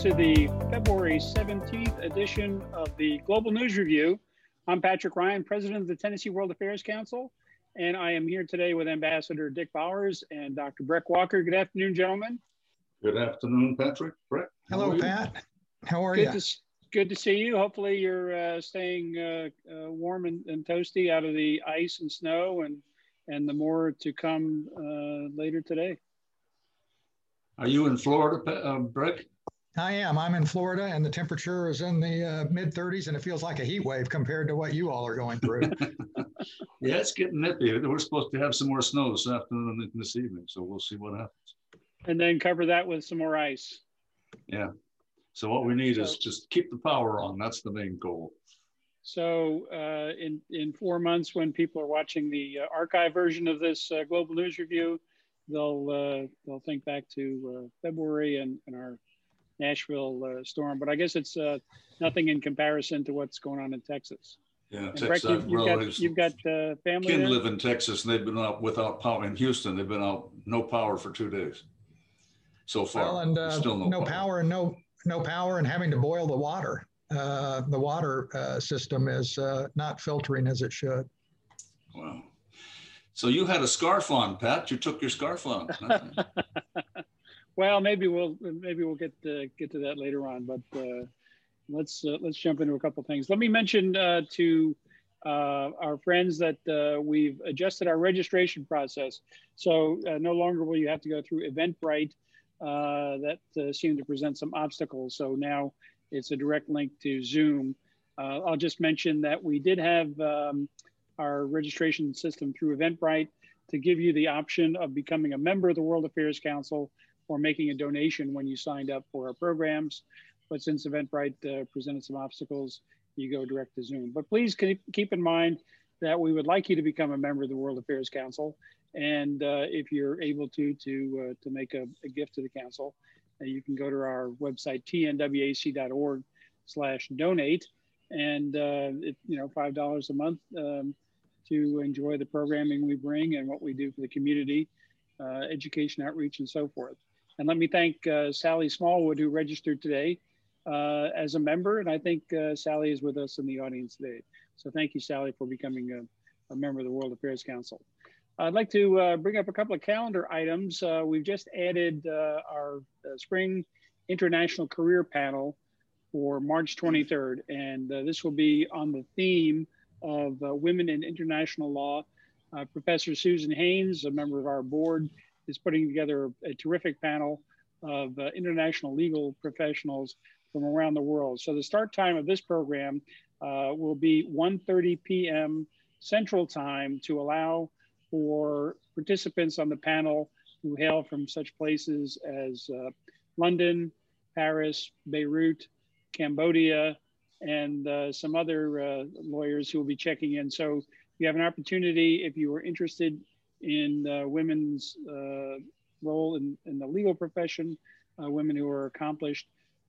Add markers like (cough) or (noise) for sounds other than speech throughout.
to the February 17th edition of the Global News Review. I'm Patrick Ryan, President of the Tennessee World Affairs Council, and I am here today with Ambassador Dick Bowers and Dr. Breck Walker. Good afternoon, gentlemen. Good afternoon, Patrick. Breck. Hello, Pat. How are good you? To, good to see you. Hopefully, you're uh, staying uh, uh, warm and, and, toasty out of the ice and snow, and and the more to come uh, later today. Are you in Florida, uh, Breck? I am. I'm in Florida, and the temperature is in the uh, mid 30s, and it feels like a heat wave compared to what you all are going through. (laughs) yeah, it's getting nippy. We're supposed to have some more snow this afternoon and this evening, so we'll see what happens. And then cover that with some more ice. Yeah. So what we need so, is just keep the power on. That's the main goal. So uh, in in four months, when people are watching the uh, archive version of this uh, global news review, they'll uh, they'll think back to uh, February and, and our Nashville uh, storm, but I guess it's uh, nothing in comparison to what's going on in Texas. Yeah, and Texas. Breck, you've, got, you've got uh, family. Kin live in Texas, and they've been out without power. In Houston, they've been out no power for two days so far. Well, and uh, still no, no power. power. and no no power, and having to boil the water. Uh, the water uh, system is uh, not filtering as it should. Wow. So you had a scarf on, Pat. You took your scarf on. (laughs) well, maybe we'll maybe we'll get to, get to that later on. But uh, let's uh, let's jump into a couple things. Let me mention uh, to uh, our friends that uh, we've adjusted our registration process. So uh, no longer will you have to go through Eventbrite. that seemed to present some obstacles. So now it's a direct link to Zoom. I'll just mention that we did have um, our registration system through Eventbrite to give you the option of becoming a member of the World Affairs Council or making a donation when you signed up for our programs. But since Eventbrite uh, presented some obstacles, you go direct to Zoom. But please keep in mind that we would like you to become a member of the World Affairs Council. And uh, if you're able to, to, uh, to make a, a, gift to the council, uh, you can go to our website, tnwac.org slash donate. And, uh, it, you know, $5 a month um, to enjoy the programming we bring and what we do for the community, uh, education outreach, and so forth. And let me thank uh, Sally Smallwood, who registered today uh, as a member. And I think uh, Sally is with us in the audience today. So thank you, Sally, for becoming a, a member of the World Affairs Council. I'd like to uh, bring up a couple of calendar items. Uh, we've just added our spring international career panel for March 23rd. And this will be on the theme of uh, Women in International Law. Uh, Professor Susan Haynes, a member of our board, is putting together a, terrific panel of uh, international legal professionals from around the world. So the start time of this program uh, will be 1.30 p.m. Central Time to allow for participants on the panel who hail from such places as uh, London, Paris, Beirut, Cambodia, and uh, some other uh, lawyers who will be checking in. So you have an opportunity if you are interested in uh, women's uh, role in, in the legal profession, uh, women who are accomplished,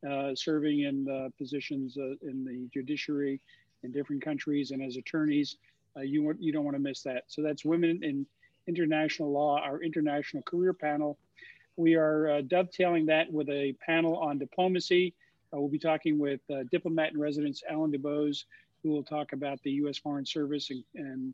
uh, serving in positions in the judiciary in different countries and as attorneys. you, want, you don't want to miss that. So that's Women in International Law, our international career panel. We are dovetailing that with a panel on diplomacy uh, we'll be talking with uh, diplomat in residence Alan DuBose, who will talk about the U.S. Foreign Service and, and uh,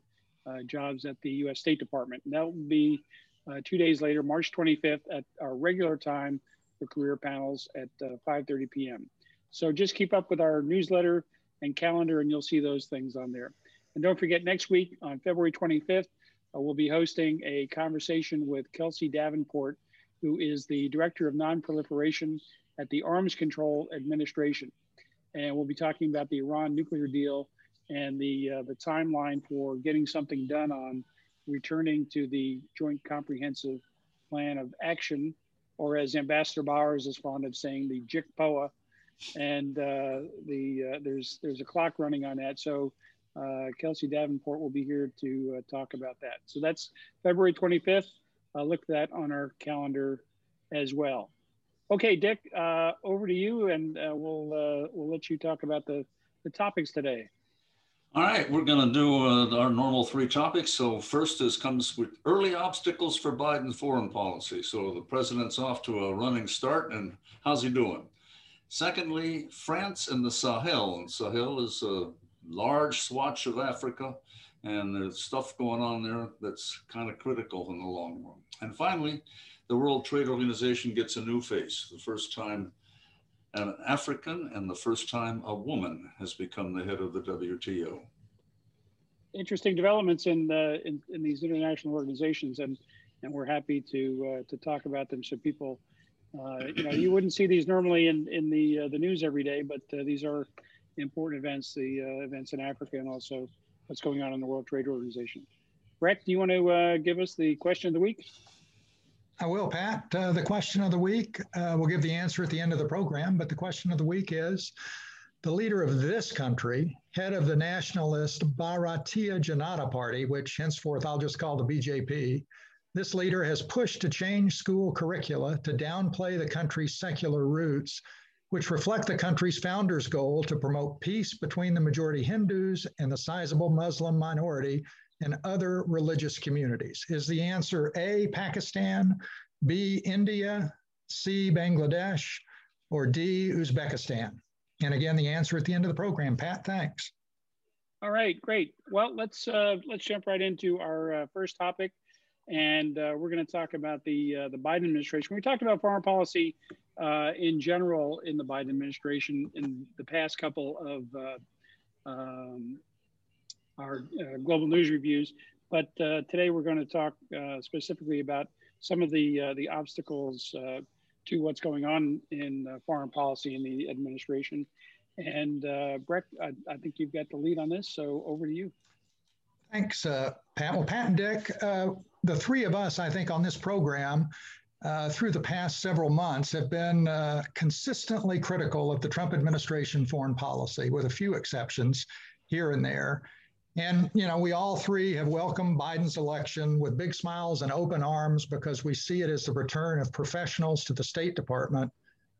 jobs at the U.S. State Department. And that will be uh, two days later, March 25th, at our regular time for career panels at 5:30 uh, p.m. So just keep up with our newsletter and calendar, and you'll see those things on there. And don't forget, next week on February 25th, uh, we'll be hosting a conversation with Kelsey Davenport, who is the Director of Nonproliferation at the Arms Control Administration. And we'll be talking about the Iran nuclear deal and the, uh, the timeline for getting something done on returning to the Joint Comprehensive Plan of Action, or as Ambassador Bowers is fond of saying, the JCPOA. And uh, the uh, there's there's a clock running on that. So uh, Kelsey Davenport will be here to uh, talk about that. So that's February 25th. look for that on our calendar as well. Okay, Dick, uh, over to you, and we'll we'll let you talk about the the topics today. All right, we're going to do uh, our normal three topics. So first is comes with early obstacles for Biden's foreign policy. So the president's off to a running start, and how's he doing? Secondly, France and the Sahel. And Sahel is a large swatch of Africa, and there's stuff going on there that's kind of critical in the long run. And finally, the World Trade Organization gets a new face. The first time an African and the first time a woman has become the head of the WTO. Interesting developments in, uh, in, in these international organizations, and and we're happy to uh, to talk about them so people, uh, you know, you wouldn't see these normally in in the uh, the news every day, but uh, these are important events, the uh, events in Africa, and also what's going on in the World Trade Organization. Breck, do you want to give us the question of the week? I will, Pat. Uh, the question of the week, uh, we'll give the answer at the end of the program, but the question of the week is the leader of this country, head of the nationalist Bharatiya Janata Party, which henceforth I'll just call the BJP, this leader has pushed to change school curricula to downplay the country's secular roots, which reflect the country's founders' goal to promote peace between the majority Hindus and the sizable Muslim minority and other religious communities? Is the answer A, Pakistan, B, India, C, Bangladesh, or D, Uzbekistan? And again, the answer at the end of the program. Pat, thanks. All right, great. Well, let's uh, let's jump right into our uh, first topic, and uh, we're going to talk about the uh, the Biden administration. We talked about foreign policy uh, in general in the Biden administration in the past couple of uh, um, our uh, global news reviews. But uh, today we're going to talk uh, specifically about some of the uh, the obstacles uh, to what's going on in foreign policy in the administration. And Breck, I, I, think you've got the lead on this, so over to you. Thanks, Pat. Well, Pat and Dick, the three of us, I think, on this program uh, through the past several months have been uh, consistently critical of the Trump administration foreign policy, with a few exceptions here and there. And, you know, we all three have welcomed Biden's election with big smiles and open arms because we see it as the return of professionals to the State Department,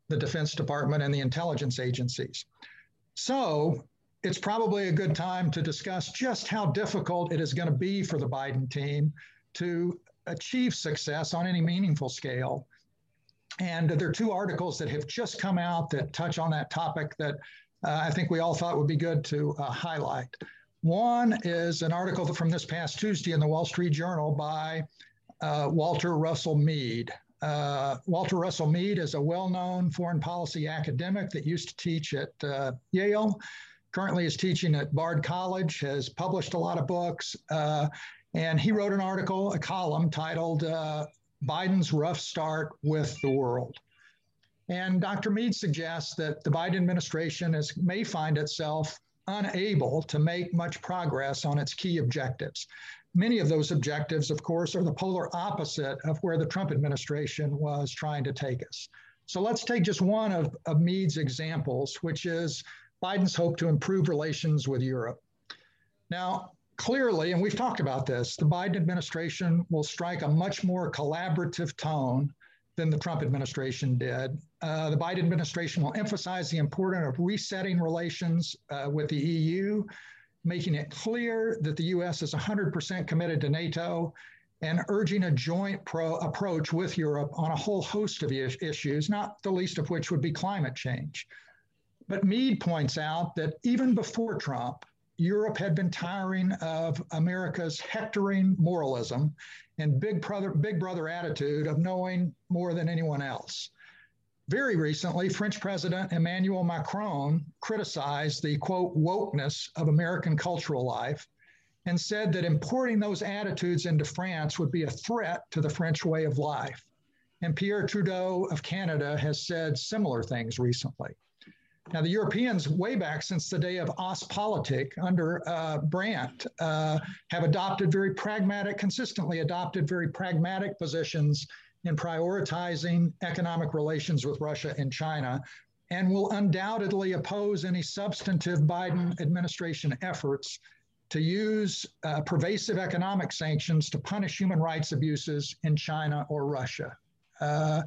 the Defense Department, and the intelligence agencies. So it's probably a good time to discuss just how difficult it is going to be for the Biden team to achieve success on any meaningful scale. And there are two articles that have just come out that touch on that topic that uh, I think we all thought would be good to uh, highlight. One is an article from this past Tuesday in the Wall Street Journal by uh, Walter Russell Mead. Uh, Walter Russell Mead is a well known foreign policy academic that used to teach at uh, Yale, currently is teaching at Bard College, has published a lot of books. Uh, and he wrote an article, a column titled uh, Biden's Rough Start with the World. And Dr. Mead suggests that the Biden administration is, may find itself unable to make much progress on its key objectives. Many of those objectives, of course, are the polar opposite of where the Trump administration was trying to take us. So let's take just one of, of Mead's examples, which is Biden's hope to improve relations with Europe. Now, clearly, and we've talked about this, the Biden administration will strike a much more collaborative tone than the Trump administration did. Uh, the Biden administration will emphasize the importance of resetting relations uh, with the EU, making it clear that the U.S. is 100% committed to NATO, and urging a joint pro- approach with Europe on a whole host of is- issues, not the least of which would be climate change. But Mead points out that even before Trump, Europe had been tiring of America's hectoring moralism and big brother, big brother attitude of knowing more than anyone else. Very recently, French President Emmanuel Macron criticized the quote wokeness of American cultural life and said that importing those attitudes into France would be a threat to the French way of life. And Pierre Trudeau of Canada has said similar things recently. Now, the Europeans, way back since the day of Ostpolitik under uh, Brandt, uh, have adopted very pragmatic, consistently adopted very pragmatic positions in prioritizing economic relations with Russia and China, and will undoubtedly oppose any substantive Biden administration efforts to use uh, pervasive economic sanctions to punish human rights abuses in China or Russia. Uh,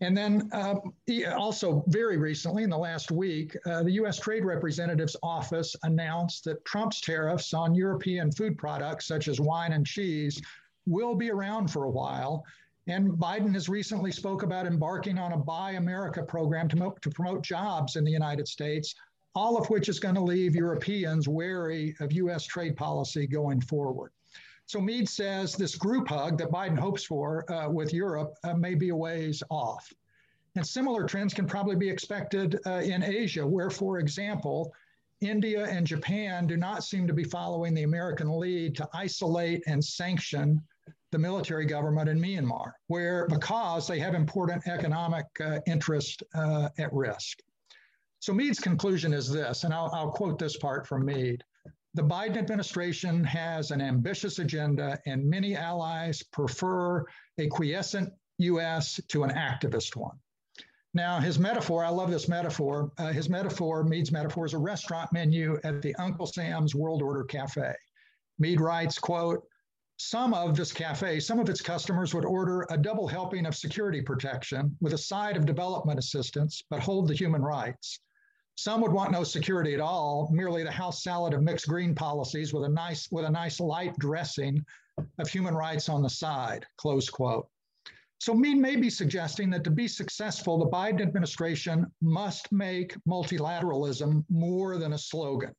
and then um, also, very recently, in the last week, uh, the U.S. Trade Representative's Office announced that Trump's tariffs on European food products, such as wine and cheese, will be around for a while. And Biden has recently spoke about embarking on a Buy America program to, to promote jobs in the United States, all of which is going to leave Europeans wary of U.S. trade policy going forward. So Mead says this group hug that Biden hopes for uh, with Europe uh, may be a ways off. And similar trends can probably be expected uh, in Asia, where, for example, India and Japan do not seem to be following the American lead to isolate and sanction the military government in Myanmar, where because they have important economic uh, interest uh, at risk. So Mead's conclusion is this, and I'll, I'll quote this part from Mead. The Biden administration has an ambitious agenda, and many allies prefer a quiescent U.S. to an activist one. Now, his metaphor, I love this metaphor. Uh, his metaphor, Mead's metaphor, is a restaurant menu at the Uncle Sam's World Order Cafe. Mead writes, quote, some of this cafe, some of its customers would order a double helping of security protection with a side of development assistance, but hold the human rights. Some would want no security at all, merely the house salad of mixed green policies with a nice with a nice light dressing of human rights on the side. Close quote. So Mead may be suggesting that to be successful, the Biden administration must make multilateralism more than a slogan.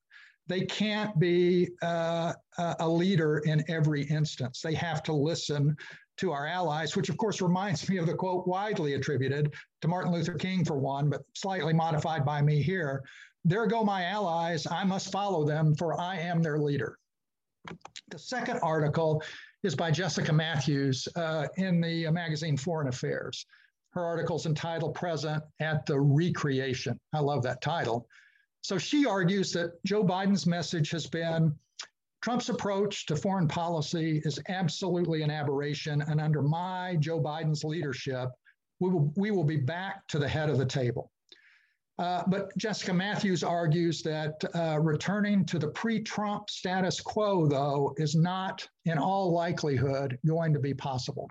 They can't be uh, a leader in every instance. They have to listen to our allies, which of course reminds me of the quote widely attributed to Martin Luther King for one, but slightly modified by me here. There go my allies. I must follow them, for I am their leader. The second article is by Jessica Mathews uh, in the magazine Foreign Affairs. Her article is entitled Present at the Recreation. I love that title. So she argues that Joe Biden's message has been Trump's approach to foreign policy is absolutely an aberration. And under my Joe Biden's leadership, we will, we will be back to the head of the table. Uh, but Jessica Mathews argues that uh, returning to the pre Trump status quo, though, is not in all likelihood going to be possible.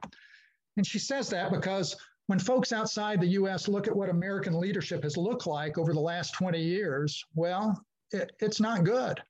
And she says that because when folks outside the US look at what American leadership has looked like over the last 20 years, well, it, it's not good.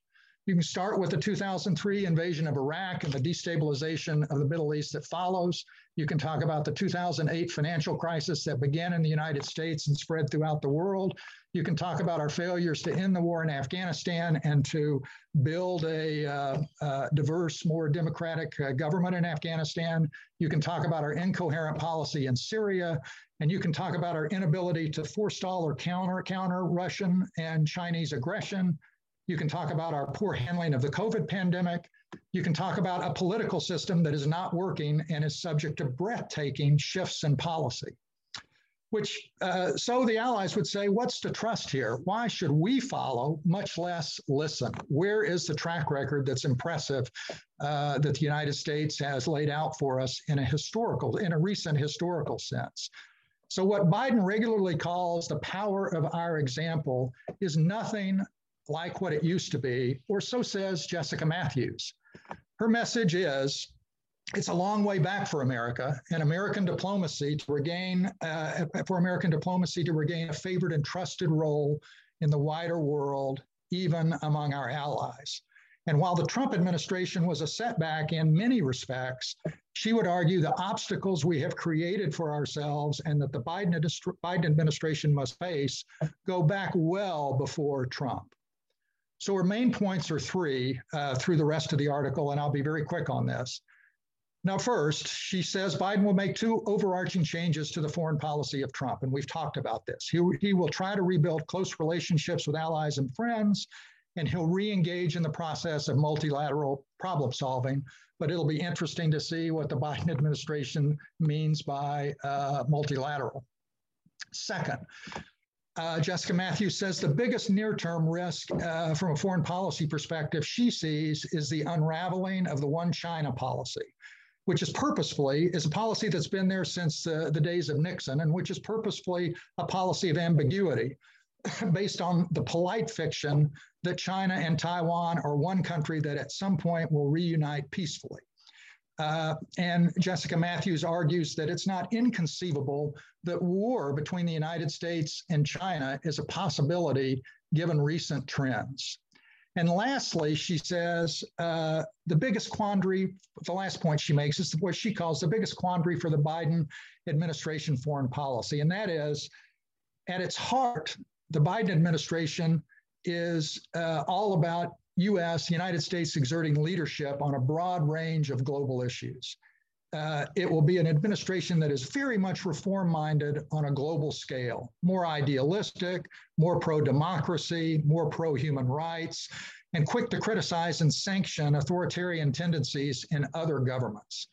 You can start with the 2003 invasion of Iraq and the destabilization of the Middle East that follows. You can talk about the 2008 financial crisis that began in the United States and spread throughout the world. You can talk about our failures to end the war in Afghanistan and to build a uh, uh, diverse, more democratic uh, government in Afghanistan. You can talk about our incoherent policy in Syria. And you can talk about our inability to forestall or counter counter Russian and Chinese aggression. You can talk about our poor handling of the COVID pandemic. You can talk about a political system that is not working and is subject to breathtaking shifts in policy. Which, uh, so the allies would say, what's to trust here? Why should we follow, much less listen? Where is the track record that's impressive uh, that the United States has laid out for us in a historical, in a recent historical sense? So, what Biden regularly calls the power of our example is nothing like what it used to be, or so says Jessica Mathews. Her message is it's a long way back for America and American diplomacy to regain, uh, for American diplomacy to regain a favored and trusted role in the wider world, even among our allies. And while the Trump administration was a setback in many respects, she would argue the obstacles we have created for ourselves and that the Biden, Biden administration must face go back well before Trump. So her main points are three uh, through the rest of the article, and I'll be very quick on this. Now, first, she says Biden will make two overarching changes to the foreign policy of Trump, and we've talked about this. He, he will try to rebuild close relationships with allies and friends, and he'll re engage in the process of multilateral problem solving. But it'll be interesting to see what the Biden administration means by uh, multilateral. Second, uh, Jessica Mathews says the biggest near term risk uh, from a foreign policy perspective she sees is the unraveling of the one China policy, which is purposefully is a policy that's been there since uh, the days of Nixon and which is purposefully a policy of ambiguity (laughs) based on the polite fiction that China and Taiwan are one country that at some point will reunite peacefully. Uh, and Jessica Mathews argues that it's not inconceivable that war between the United States and China is a possibility given recent trends. And lastly, she says uh, the biggest quandary, the last point she makes is what she calls the biggest quandary for the Biden administration foreign policy. And that is, at its heart, the Biden administration is uh, all about US, United States exerting leadership on a broad range of global issues. Uh, it will be an administration that is very much reform minded on a global scale, more idealistic, more pro democracy, more pro human rights, and quick to criticize and sanction authoritarian tendencies in other governments.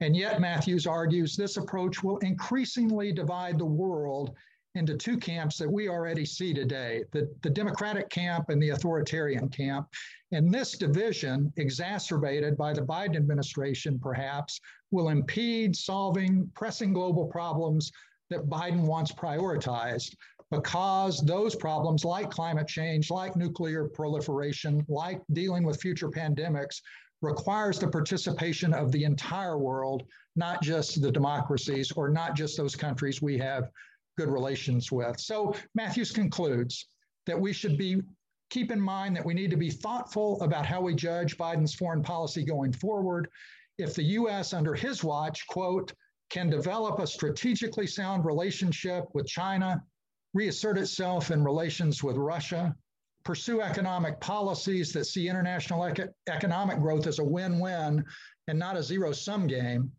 And yet, Mathews argues this approach will increasingly divide the world into two camps that we already see today the, the Democratic camp and the authoritarian camp. And this division, exacerbated by the Biden administration, perhaps, will impede solving pressing global problems that Biden wants prioritized because those problems, like climate change, like nuclear proliferation, like dealing with future pandemics, requires the participation of the entire world, not just the democracies or not just those countries we have good relations with. So Mathews concludes that we should be keep in mind that we need to be thoughtful about how we judge Biden's foreign policy going forward. If the US under his watch, quote, can develop a strategically sound relationship with China, reassert itself in relations with Russia, pursue economic policies that see international ec- economic growth as a win win and not a zero sum game,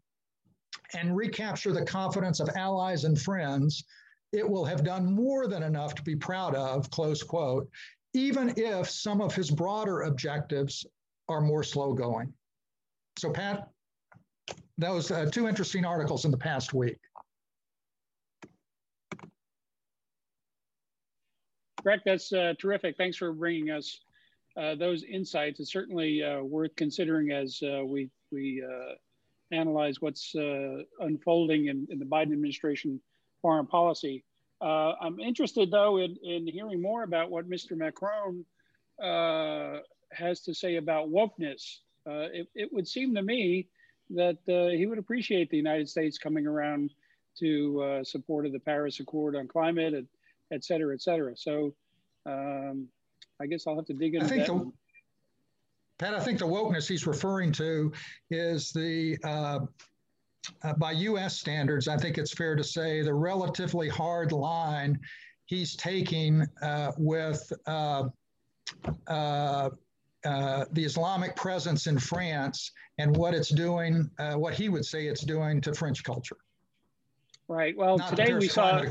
and recapture the confidence of allies and friends it will have done more than enough to be proud of, close quote, even if some of his broader objectives are more slow going. So, Pat, those uh, two interesting articles in the past week. Greg, that's uh, terrific. Thanks for bringing us uh, those insights. It's certainly uh, worth considering as uh, we we uh, analyze what's unfolding in, in the Biden administration foreign policy. Uh, I'm interested, though, in, in hearing more about what Mr. Macron uh, has to say about wokeness. Uh, it, it, would seem to me that uh, he would appreciate the United States coming around to uh, support of the Paris Accord on climate, et, et cetera, et cetera. So um, I guess I'll have to dig into that. The, Pat, I think the wokeness he's referring to is the uh, uh, by US standards, I think it's fair to say the relatively hard line he's taking uh, with uh, uh, uh the Islamic presence in France and what it's doing, uh, what he would say it's doing to French culture. Right. Well, Not today we saw.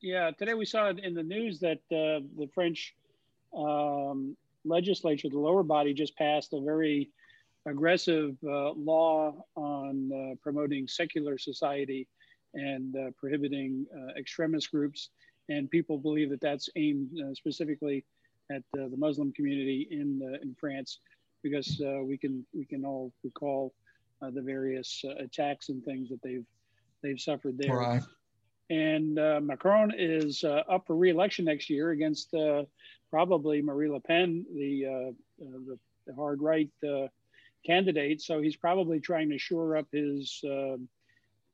Yeah, today we saw in the news that the French um, legislature, the lower body, just passed a very aggressive uh, law on uh, promoting secular society and uh, prohibiting uh, extremist groups. And people believe that that's aimed uh, specifically at uh, the Muslim community in uh, in France, because uh, we can we can all recall the various attacks and things that they've they've suffered there. Right. And Macron is up for re-election next year against probably Marine Le Pen, the the, the hard right candidate. So he's probably trying to shore up his uh,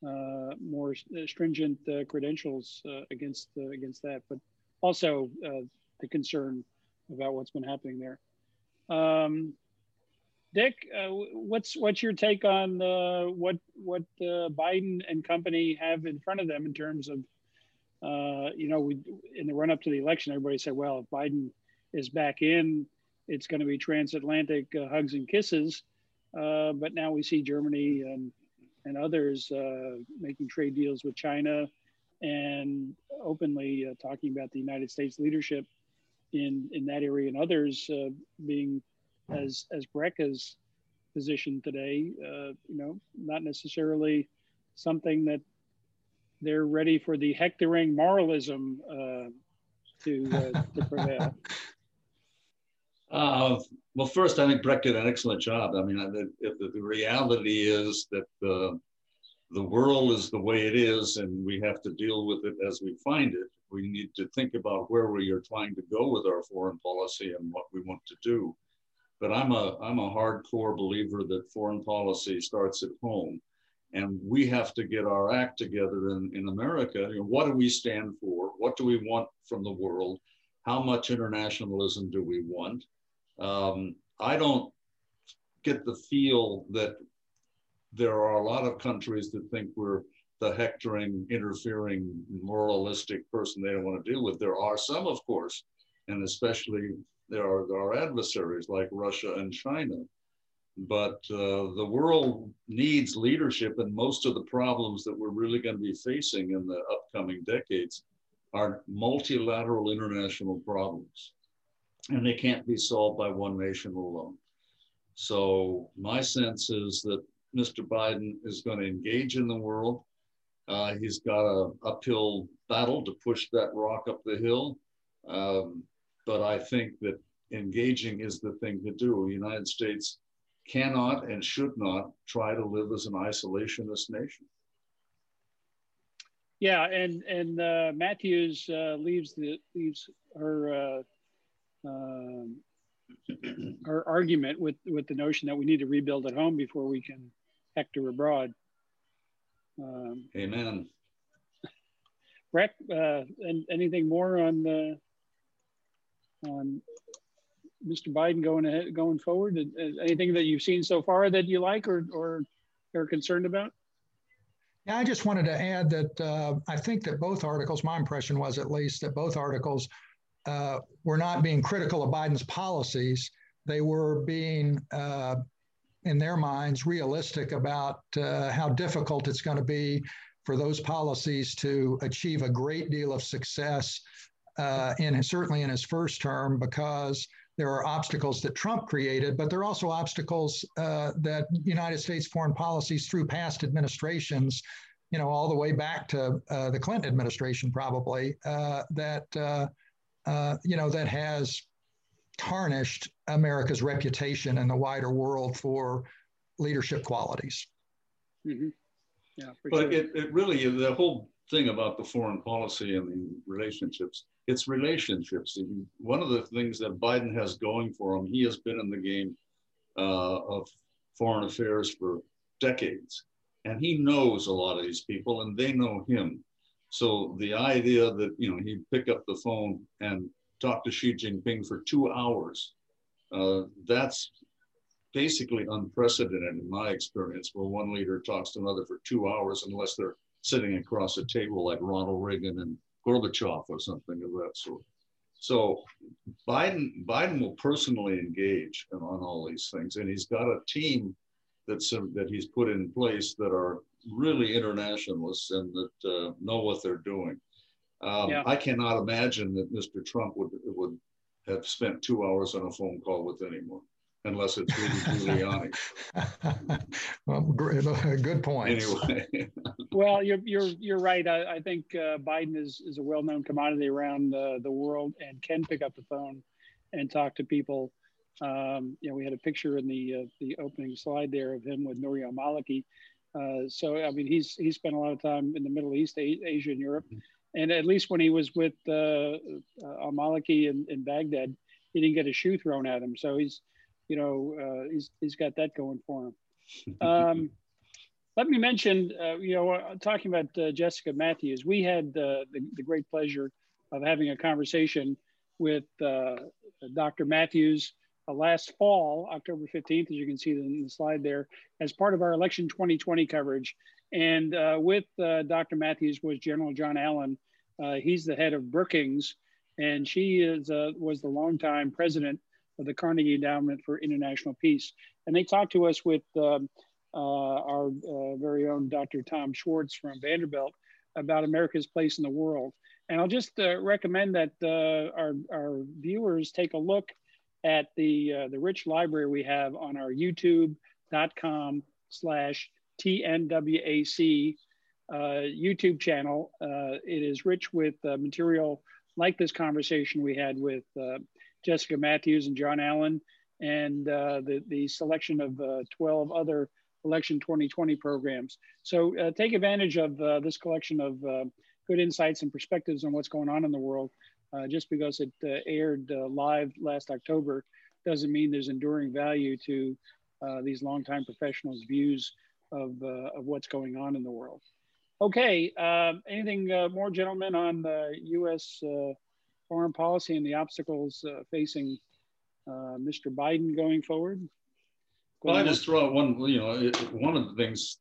uh, more stringent uh, credentials uh, against against that, but also uh, the concern about what's been happening there. Um, Dick, uh, what's what's your take on what what Biden and company have in front of them in terms of you know we in the run up to the election, everybody said, well, if Biden is back in, it's going to be transatlantic hugs and kisses. Uh, but now we see Germany and, and others uh, making trade deals with China and openly uh, talking about the United States leadership in, in that area and others uh, being, as, as Brecka's position today, uh, you know, not necessarily something that they're ready for the hectoring moralism to, to prevail. (laughs) Uh, well, first, I think Breck did an excellent job. I mean, the, the, the reality is that the, the world is the way it is, and we have to deal with it as we find it. We need to think about where we are trying to go with our foreign policy and what we want to do. But I'm a I'm a hardcore believer that foreign policy starts at home, and we have to get our act together in, in America. You know, what do we stand for? What do we want from the world? How much internationalism do we want? Um, I don't get the feel that there are a lot of countries that think we're the hectoring, interfering, moralistic person they don't want to deal with. There are some, of course, and especially there are, adversaries like Russia and China. But uh, the world needs leadership, and most of the problems that we're really going to be facing in the upcoming decades are multilateral international problems, and they can't be solved by one nation alone. So, my sense is that Mr. Biden is going to engage in the world. Uh, he's got a uphill battle to push that rock up the hill. Um, but I think that engaging is the thing to do. The United States cannot and should not try to live as an isolationist nation. Yeah, and and uh, Mathews uh, leaves the leaves her uh, um, her argument with with the notion that we need to rebuild at home before we can hector abroad. Um, Amen. Breck, uh, and anything more on the on Mr. Biden going ahead, going forward? Anything that you've seen so far that you like or or are concerned about? Yeah, I just wanted to add that uh, I think that both articles, my impression was at least that both articles uh, were not being critical of Biden's policies. They were being, uh, in their minds, realistic about uh, how difficult it's going to be for those policies to achieve a great deal of success uh, in certainly in his first term because there are obstacles that Trump created, but there are also obstacles uh, that United States foreign policies through past administrations, you know, all the way back to uh, the Clinton administration, probably uh, that uh, uh, you know that has tarnished America's reputation in the wider world for leadership qualities. Mm-hmm. Yeah, but sure. it, it really the whole thing about the foreign policy and the relationships it's relationships. One of the things that Biden has going for him, he has been in the game uh, of foreign affairs for decades, and he knows a lot of these people, and they know him. So the idea that you know he'd pick up the phone and talk to Xi Jinping for two hours, uh, that's basically unprecedented in my experience, where one leader talks to another for two hours, unless they're sitting across a table like Ronald Reagan and Gorbachev or something of that sort. So Biden Biden will personally engage on all these things, and he's got a team that's uh, that he's put in place that are really internationalists and that uh, know what they're doing. Um, yeah. I cannot imagine that Mr. Trump would would have spent two hours on a phone call with anyone unless it's really Giuliani. (laughs) well, great, good point. Anyway. (laughs) well, you're you're you're right. I, I think uh, Biden is is a well-known commodity around uh, the world and can pick up the phone and talk to people. Um, you know, we had a picture in the uh, the opening slide there of him with Nouri al-Maliki. Uh, so, I mean, he's he spent a lot of time in the Middle East, Asia, and Europe. And at least when he was with uh, uh, al-Maliki in, in Baghdad, he didn't get a shoe thrown at him. So he's you know, uh, he's, he's got that going for him. (laughs) Um, let me mention, uh, you know, uh, talking about uh, Jessica Mathews, we had the, the, great pleasure of having a conversation with uh, Dr. Mathews last fall, October 15th, as you can see in the slide there, as part of our election 2020 coverage. And with Dr. Mathews was General John Allen. he's the head of Brookings, and she is was the longtime president of the Carnegie Endowment for International Peace. And they talked to us with um, uh, our uh, very own Dr. Tom Schwartz from Vanderbilt about America's place in the world. And I'll just uh, recommend that uh, our, our viewers take a look at the, uh, the rich library we have on our youtube.com slash TNWAC uh, YouTube channel. it is rich with material like this conversation we had with Jessica Mathews and John Allen, and uh, the, the selection of uh, 12 other election 2020 programs. So uh, take advantage of uh, this collection of uh, good insights and perspectives on what's going on in the world. Uh, just because it aired live last October doesn't mean there's enduring value to these longtime professionals' views of, of what's going on in the world. Okay, um, anything more, gentlemen, on the U.S foreign policy and the obstacles uh, facing uh, Mr. Biden going forward? Well, I just throw out one, you know, it, one of the things,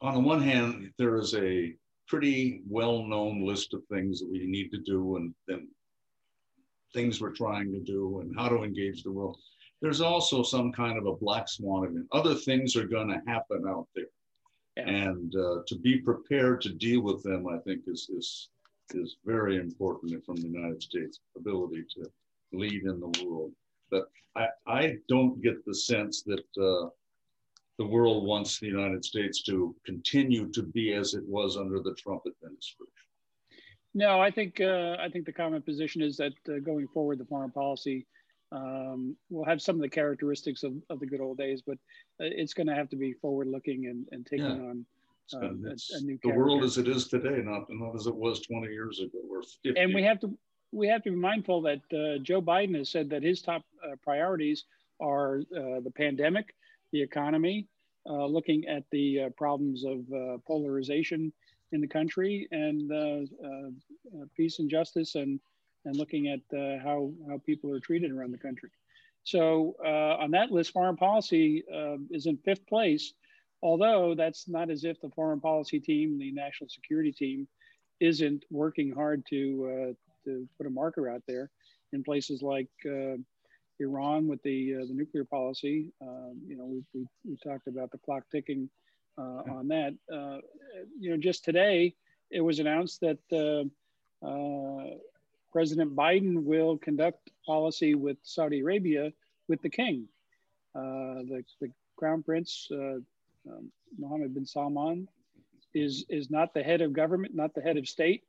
on the one hand, there is a pretty well-known list of things that we need to do and then things we're trying to do and how to engage the world. There's also some kind of a black swan event. Other things are going to happen out there. Yeah. And uh, to be prepared to deal with them, I think, is, is, is very important from the United States' ability to lead in the world. But I, I don't get the sense that uh, the world wants the United States to continue to be as it was under the Trump administration. No, I think uh, I think the common position is that uh, going forward, the foreign policy um, will have some of the characteristics of, of the good old days, but uh, it's going to have to be forward-looking and, and taking yeah. on uh, a, a, new. The world as it is today, not not as it was 20 years ago or 50. And we have to we have to be mindful that uh, Joe Biden has said that his top uh, priorities are uh, the pandemic, the economy, uh, looking at the uh, problems of uh, polarization in the country, and peace and justice, and and looking at how how people are treated around the country. So on that list, foreign policy is in fifth place. Although that's not as if the foreign policy team, the national security team, isn't working hard to to put a marker out there in places like uh, Iran with the uh, the nuclear policy. Um, you know, we, we, we, talked about the clock ticking uh, on that. Uh, you know, just today it was announced that uh, uh, President Biden will conduct policy with Saudi Arabia with the king, the, the crown prince um, Mohammed bin Salman. Is, is not the head of government, not the head of state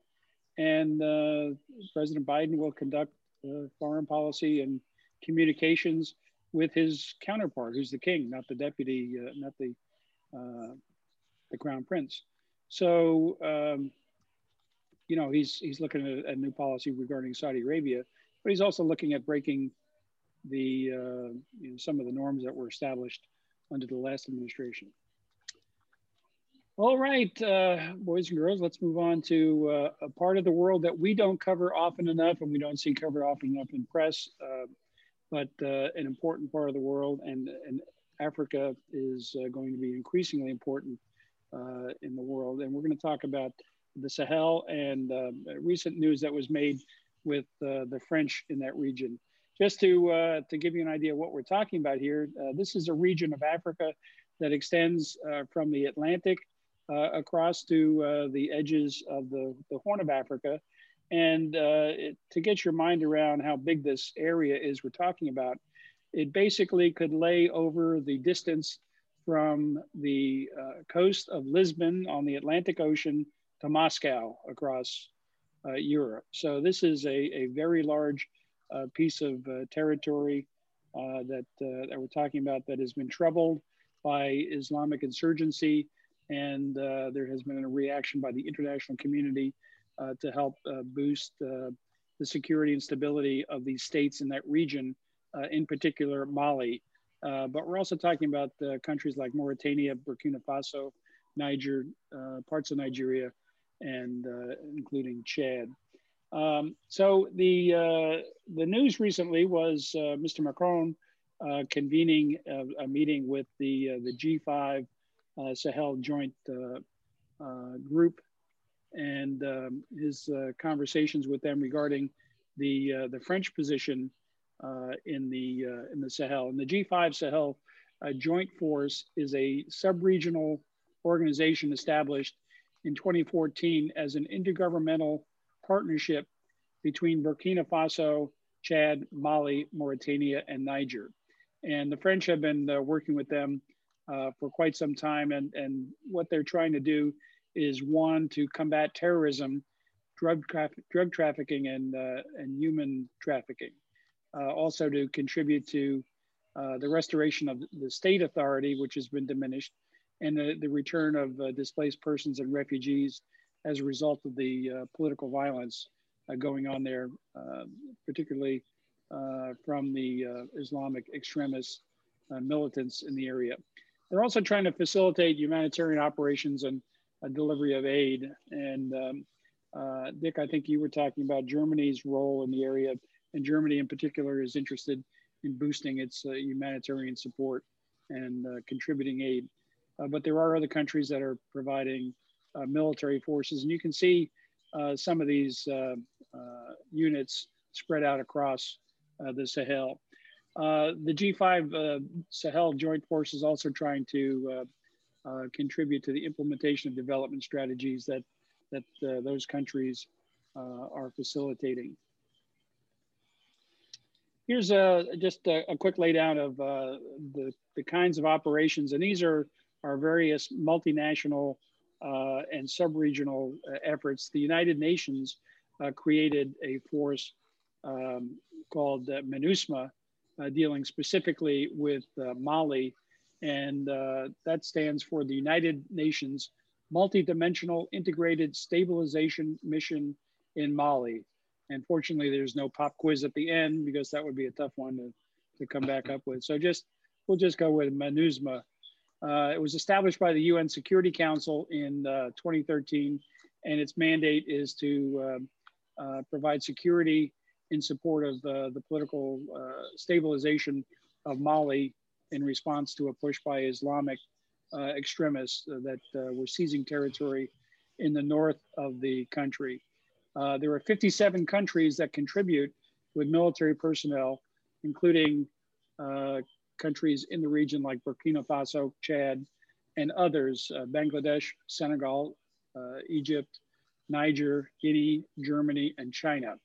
and uh, President Biden will conduct uh, foreign policy and communications with his counterpart, who's the king, not the deputy, uh, not the uh, the crown prince. So, um, you know, he's he's looking at a new policy regarding Saudi Arabia, but he's also looking at breaking the uh, you know, some of the norms that were established under the last administration. All right, uh, boys and girls, let's move on to uh, a part of the world that we don't cover often enough and we don't see covered often enough in press, uh, but uh, an important part of the world. And, and Africa is uh, going to be increasingly important uh, in the world. And we're going to talk about the Sahel and recent news that was made with the French in that region. Just to, to give you an idea of what we're talking about here, this is a region of Africa that extends from the Atlantic uh, across to uh, the edges of the, the Horn of Africa. And uh, it, to get your mind around how big this area is we're talking about, it basically could lay over the distance from the uh, coast of Lisbon on the Atlantic Ocean to Moscow across uh, Europe. So this is a, a very large uh, piece of territory that, that we're talking about that has been troubled by Islamic insurgency and uh, there has been a reaction by the international community uh, to help uh, boost uh, the security and stability of these states in that region, uh, in particular Mali. Uh, but we're also talking about countries like Mauritania, Burkina Faso, Niger, parts of Nigeria, and including Chad. Um, so the the news recently was Mr. Macron convening a, a, meeting with the the G5 uh, Sahel Joint uh, uh, Group and um, his conversations with them regarding the the French position in the in the Sahel. And the G5 Sahel Joint Force is a sub-regional organization established in 2014 as an intergovernmental partnership between Burkina Faso, Chad, Mali, Mauritania, and Niger. And the French have been uh, working with them uh, for quite some time. And, and what they're trying to do is one, to combat terrorism, drug, traf- drug trafficking, and, uh, and human trafficking. Uh, also, to contribute to uh, the restoration of the state authority, which has been diminished, and the, the return of uh, displaced persons and refugees as a result of the uh, political violence going on there, particularly from the Islamic extremists, militants in the area. They're also trying to facilitate humanitarian operations and delivery of aid. And um, uh, Dick, I think you were talking about Germany's role in the area, and Germany in particular is interested in boosting its uh, humanitarian support and uh, contributing aid. Uh, but there are other countries that are providing uh, military forces, and you can see some of these units spread out across the Sahel. the G5 Sahel Joint Force is also trying to contribute to the implementation of development strategies that that those countries are facilitating. Here's a, just a, a quick laydown of uh, the, the kinds of operations. And these are our various multinational uh, and sub-regional uh, efforts. The United Nations uh, created a force um, called uh, MINUSMA, uh, dealing specifically with Mali. And that stands for the United Nations Multidimensional Integrated Stabilization Mission in Mali. And fortunately, there's no pop quiz at the end because that would be a tough one to, to come back up with. So just we'll just go with MINUSMA. Uh, it was established by the UN Security Council in uh, 2013, and its mandate is to uh, uh provide security in support of uh, the political uh, stabilization of Mali in response to a push by Islamic extremists that were seizing territory in the north of the country. Uh, there are 57 countries that contribute with military personnel, including uh, countries in the region like Burkina Faso, Chad, and others, uh, Bangladesh, Senegal, uh, Egypt, Niger, Guinea, Germany, and China.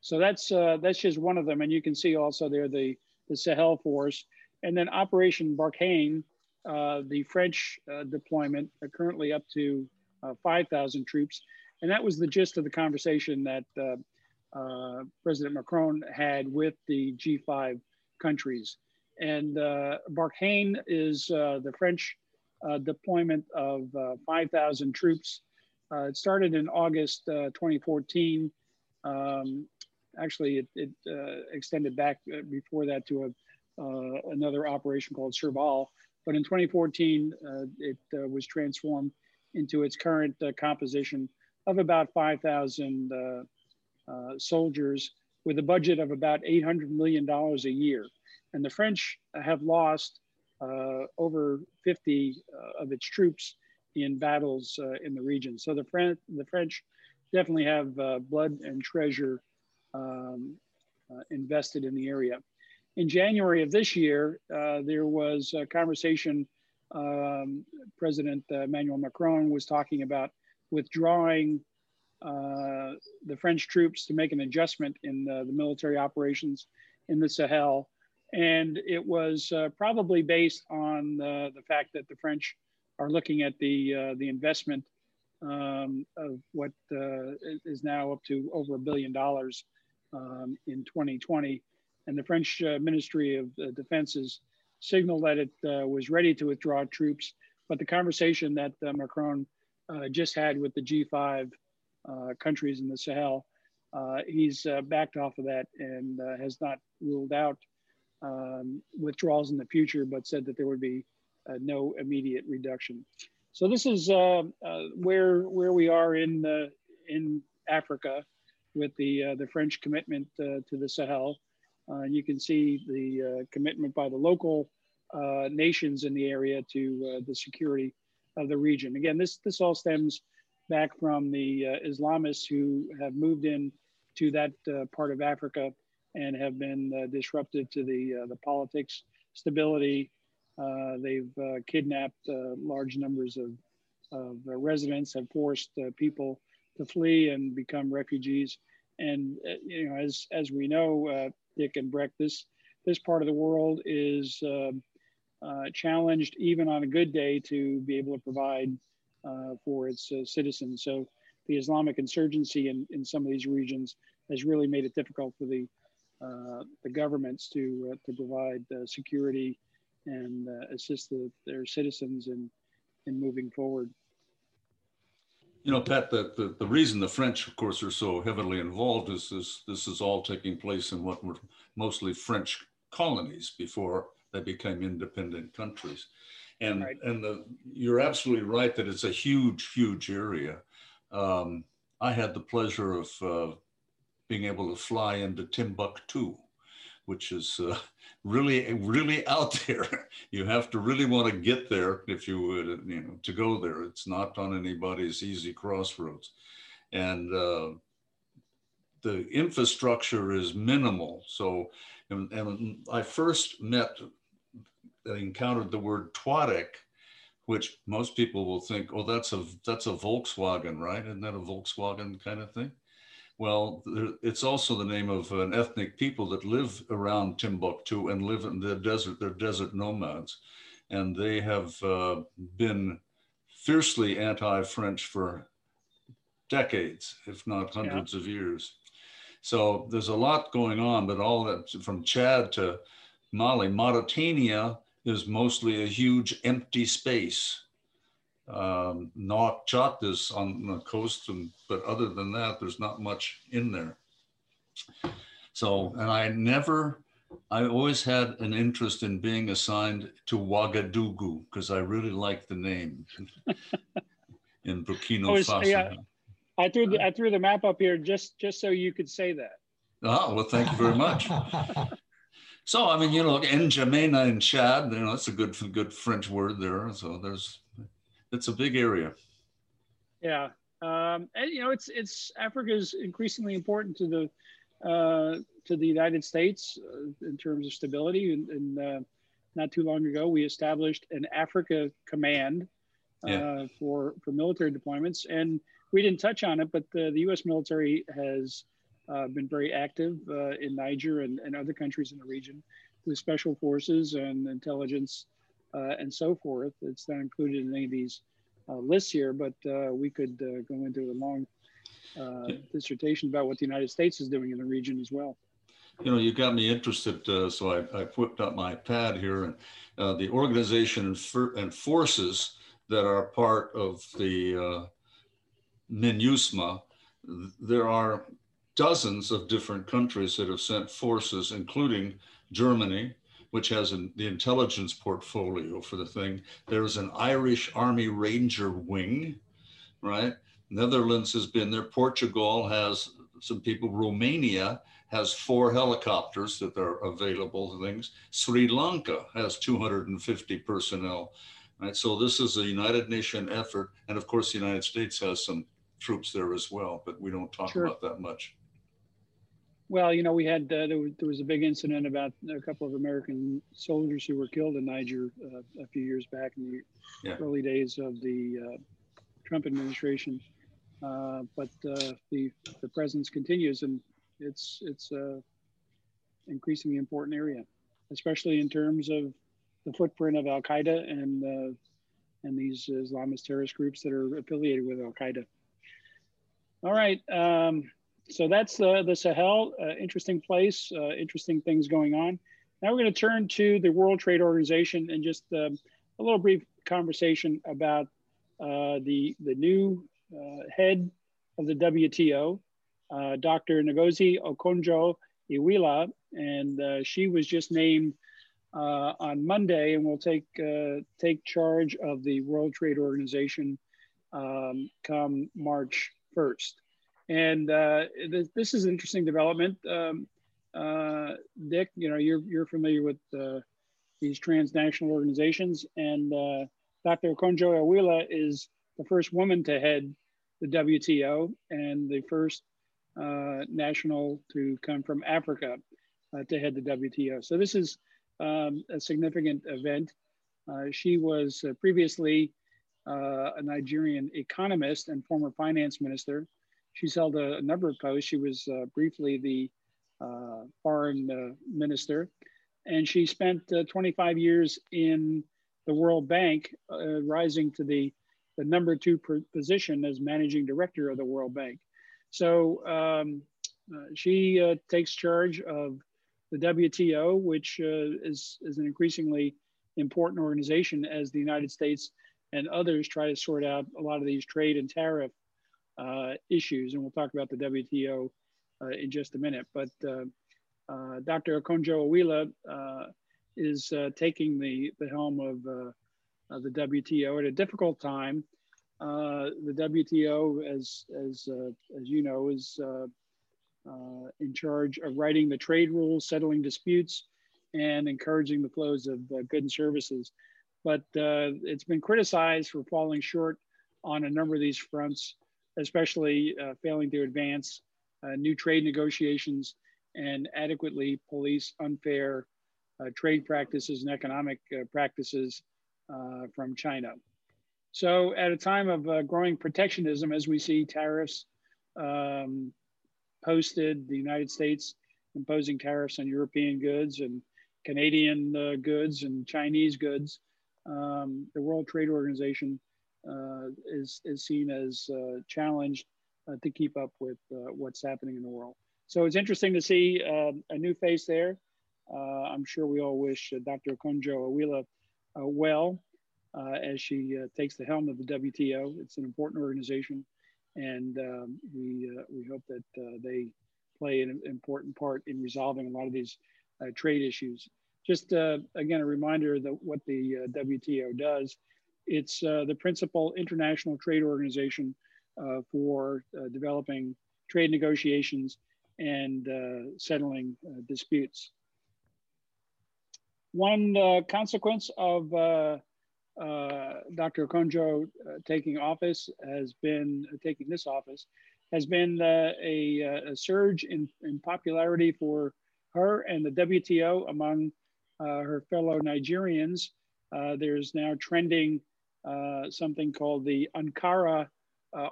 So that's, uh, that's just one of them. And you can see also there the, the Sahel force. And then Operation Barkhane, the French deployment, currently up to 5,000 troops and that was the gist of the conversation that uh, uh, President Macron had with the G5 countries. And uh, Barkhane is uh, the French uh, deployment of uh, 5,000 troops. it started in August 2014. Um, actually, it, it extended back before that to a, another operation called Serval. But in 2014, it was transformed into its current composition of about 5,000 uh, uh, soldiers with a budget of about $800 million a year. And the French have lost uh, over 50 uh, of its troops in battles uh, in the region. So the, Fran- the French definitely have uh, blood and treasure um, invested in the area. In January of this year, there was a conversation. Um, President Emmanuel Macron was talking about withdrawing uh, the French troops to make an adjustment in the, the, military operations in the Sahel. And it was uh, probably based on the, the fact that the French are looking at the, uh, the investment um, of what uh, is now up to over a billion dollars um, in 2020. And the French uh, Ministry of Defense has signaled that it was ready to withdraw troops. But the conversation that Macron uh, just had with the G5 uh, countries in the Sahel. Uh, he's uh, backed off of that and has not ruled out um, withdrawals in the future, but said that there would be no immediate reduction. So this is where where we are in in Africa with the the French commitment to the Sahel. You can see the commitment by the local nations in the area to the security of the region. Again, this, this all stems back from the uh, Islamists who have moved in to that uh, part of Africa and have been uh, disruptive to the, uh, the politics, stability. Uh, they've uh, kidnapped large numbers of, of residents, have forced people to flee and become refugees. And you know, as as we know, Dick and Breck, this this part of the world is uh, challenged even on a good day to be able to provide uh, for its uh, citizens. So the Islamic insurgency in, in some of these regions has really made it difficult for the uh, the governments to uh, to provide security and assist the, their citizens in in moving forward. You know, Pat, the, the, the, reason the French, of course, are so heavily involved is this, this is all taking place in what were mostly French colonies before they became independent countries. And, right. and the, you're absolutely right that it's a huge, huge area. Um, I had the pleasure of uh, being able to fly into Timbuktu, which is uh, really, really out there. (laughs) You have to really want to get there if you would, you know, to go there. It's not on anybody's easy crossroads. And uh, the infrastructure is minimal. So, and, and I first met, encountered the word Touareg, which most people will think, oh, that's a that's a Volkswagen, right? Isn't that a Volkswagen kind of thing? Well, it's also the name of an ethnic people that live around Timbuktu and live in the desert. They're desert nomads, and they have uh, been fiercely anti-French for decades, if not hundreds yeah. of years. So there's a lot going on, but all that from Chad to Mali, Mauritania is mostly a huge empty space. Um, is on the coast, and, but other than that, there's not much in there. So, and I never, I always had an interest in being assigned to Ouagadougou because I really like the name (laughs) in Burkina oh, Faso. Yeah. I threw the I threw the map up here just just so you could say that. Oh well, thank you very much. (laughs) so I mean, you know, N'Djamena in Chad, you know, that's a good good French word there. So there's, it's a big area. Yeah, um, and you know, it's it's Africa is increasingly important to the uh, to the United States uh, in terms of stability. And, and uh, not too long ago, we established an Africa command uh, yeah. for for military deployments and we didn't touch on it, but the, the U.S. military has uh, been very active uh, in Niger and, and other countries in the region with special forces and intelligence and so forth. It's not included in any of these uh, lists here, but uh, we could uh, go into a long dissertation about what the United States is doing in the region as well. You know, you got me interested, so I, I whipped up my pad here, and the organization and, for, and forces that are part of the MINUSMA, there are dozens of different countries that have sent forces, including Germany, which has an, the intelligence portfolio for the thing. There's an Irish Army Ranger Wing, right? Netherlands has been there. Portugal has some people. Romania has four helicopters that are available. Things. Sri Lanka has 250 personnel. Right. So this is a United Nation effort, and of course, the United States has some troops there as well, but we don't talk sure. about that much. Well, you know, we had uh, there, was, there, was, a big incident about a couple of American soldiers who were killed in Niger uh, a few years back in the yeah. early days of the uh, Trump administration. Uh, but uh, the the presence continues, and it's it's a increasingly important area, especially in terms of the footprint of Al Qaeda and uh, and these Islamist terrorist groups that are affiliated with Al Qaeda. All right. Um, so that's uh, the Sahel, uh, interesting place, uh, interesting things going on. Now we're going to turn to the World Trade Organization and just um, a little brief conversation about uh, the, the new uh, head of the WTO, uh, Dr. Ngozi Okonjo Iweala, and she was just named on Monday and will take, take charge of the World Trade Organization um, come March 1st. And uh, this, this, is an interesting development. Um, uh, Dick, you know, you're, you're familiar with uh, these transnational organizations, and uh, Dr. Okonjo Iweala is the first woman to head the WTO and the first uh, national to come from Africa uh, to head the WTO. So this is um, a significant event. she was previously a Nigerian economist and former finance minister. She's held a, a number of posts. She was uh, briefly the uh, foreign uh, minister, and she spent uh, 25 years in the World Bank, rising to the, the number two position as managing director of the World Bank. So um, she takes charge of the WTO, which is, is an increasingly important organization as the United States and others try to sort out a lot of these trade and tariff issues. And we'll talk about the WTO uh, in just a minute. But uh, uh Dr. Okonjo Iweala uh, is uh, taking the, the helm of, of, the WTO at a difficult time. the WTO, as, as, as you know, is uh, in charge of writing the trade rules, settling disputes, and encouraging the flows of uh, goods and services. But uh, it's been criticized for falling short on a number of these fronts, especially uh, failing to advance uh, new trade negotiations and adequately police unfair uh, trade practices and economic practices from China. So at a time of growing protectionism, as we see tariffs um, posted, the United States imposing tariffs on European goods and Canadian uh, goods and Chinese goods. Um, the World Trade Organization uh, is, is seen as uh, challenged uh, to keep up with uh, what's happening in the world. So it's interesting to see um, a new face there. Uh, I'm sure we all wish Dr. Okonjo Iweala well as she takes the helm of the WTO. It's an important organization and um, we uh, we hope that uh, they play an important part in resolving a lot of these uh, trade issues. Just uh, again, a reminder that what the uh, WTO does. It's uh, the principal international trade organization for developing trade negotiations and settling disputes. One consequence of uh, Dr. Okonjo uh, taking office has been uh, taking this office has been uh, a, uh, a, surge in, in, popularity for her and the WTO among her fellow Nigerians. there's now trending something called the Ankara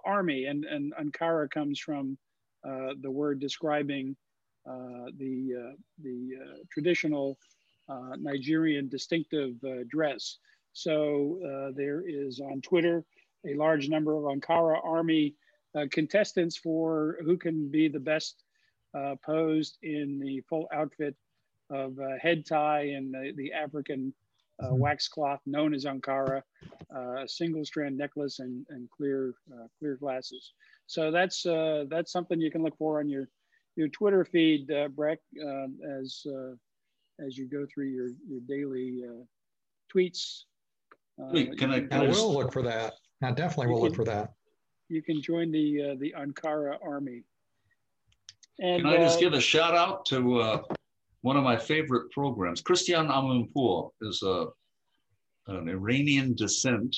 Army, and, and Ankara comes from the word describing the, the traditional Nigerian distinctive dress. So uh, there is on Twitter a large number of Ankara Army uh, contestants for who can be the best uh, posed in the full outfit of uh, head tie and the, the African uh, mm-hmm. wax cloth known as Ankara, uh, a single strand necklace and, and clear clear glasses. So that's that's something you can look for on your your Twitter feed, Breck, um, as as you go through your your daily tweets Wait, uh, can I, can I, will look for that. I definitely will can, look for that. You can join the uh, the Ankara army. And, can I just uh, give a shout out to uh, one of my favorite programs? Christiane Amanpour is a, an Iranian descent,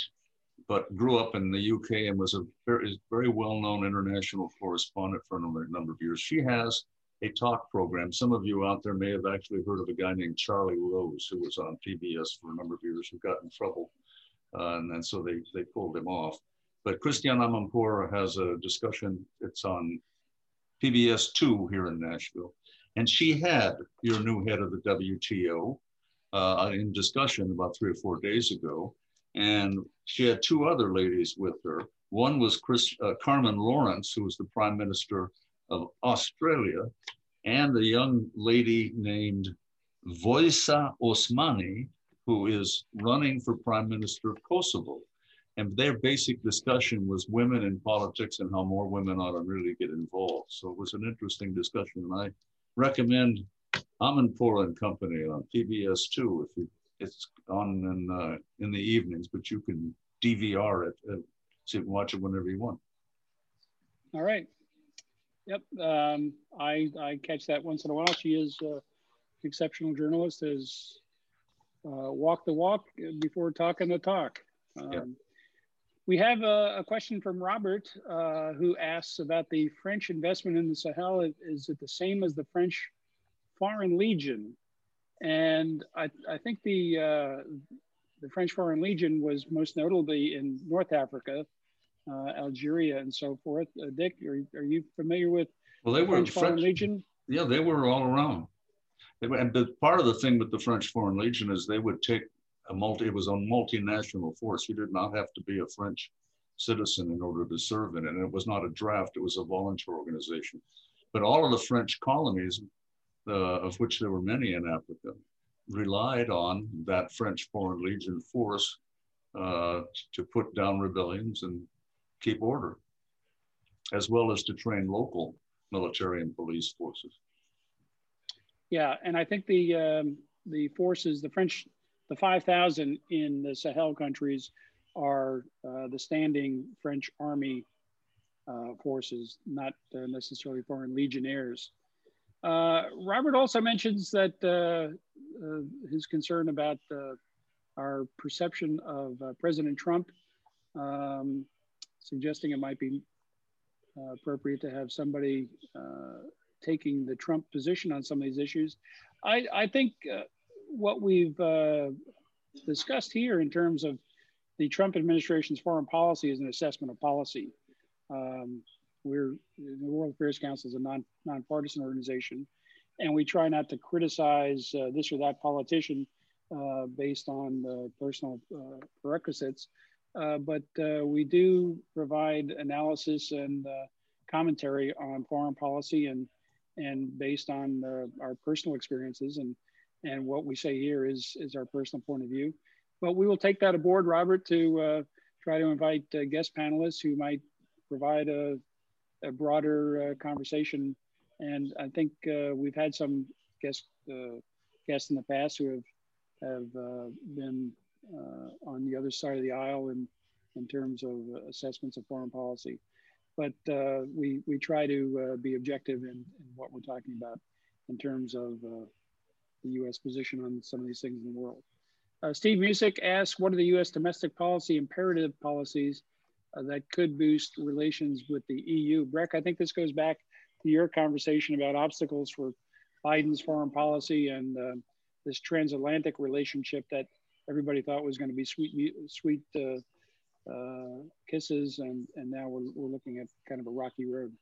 but grew up in the UK and was a very, very well-known international correspondent for a number, of years. She has a talk program. Some of you out there may have actually heard of a guy named Charlie Rose, who was on PBS for a number of years, who got in trouble uh, and then so they, they pulled him off. But Christiane Amanpour has a discussion, it's on PBS 2 here in Nashville. And she had your new head of the WTO uh, in discussion about three or four days ago. And she had two other ladies with her. One was Chris, uh, Carmen Lawrence, who was the Prime Minister of Australia, and a young lady named Vjosa Osmani, who is running for prime minister of Kosovo. And their basic discussion was women in politics and how more women ought to really get involved. So it was an interesting discussion. And I recommend Amanpour and Company on PBS too, if you, it's on in, uh, in the evenings, but you can DVR it, uh, so you can watch it whenever you want. All right. Yep. Um, I, I catch that once in a while. She is uh, exceptional journalist, as uh, walk the walk before talking the talk. Um, yep. We have a, a, question from Robert uh, who asks about the French investment in the Sahel. Is it the same as the French Foreign Legion? And I, I think the uh, the French Foreign Legion was most notably in North Africa, uh, Algeria, and so forth. Uh, Dick, are, are you familiar with well, they the were French, French Foreign Legion? Yeah, they were all around. And the, part of the thing with the French Foreign Legion is they would take a multi, it was a multinational force. You did not have to be a French citizen in order to serve in it. And it was not a draft, it was a volunteer organization. But all of the French colonies, uh, of which there were many in Africa, relied on that French Foreign Legion force uh, to put down rebellions and keep order, as well as to train local military and police forces. Yeah, and I think the um, the forces, the French, the five thousand in the Sahel countries, are uh, the standing French army uh, forces, not uh, necessarily foreign legionnaires. Uh, Robert also mentions that uh, uh, his concern about our perception of President Trump, um, suggesting it might be appropriate to have somebody taking the Trump position on some of these issues. I, I think what we've discussed here in terms of the Trump administration's foreign policy is an assessment of policy. Um, we're the World Affairs Council is a non nonpartisan organization, and we try not to criticize uh, this or that politician uh, based on personal uh, prerequisites. Uh, but uh, we do provide analysis and commentary on foreign policy and and based on our personal experiences and and what we say here is is our personal point of view. But we will take that aboard, Robert, to uh, try to invite uh, guest panelists who might provide a, a broader uh, conversation. And I think uh, we've had some guests uh, guests in the past who have have uh, been on the other side of the aisle in in terms of assessments of foreign policy. But we we try to be objective in, in, what we're talking about in terms of the U.S. position on some of these things in the world. Uh, Steve Musick asks, what are the U.S. domestic policy imperative policies uh, that could boost relations with the EU. Breck, I think this goes back to your conversation about obstacles for Biden's foreign policy and uh, this transatlantic relationship that everybody thought was going to be sweet, sweet uh, uh, kisses, and and now we're, we're looking at kind of a rocky road.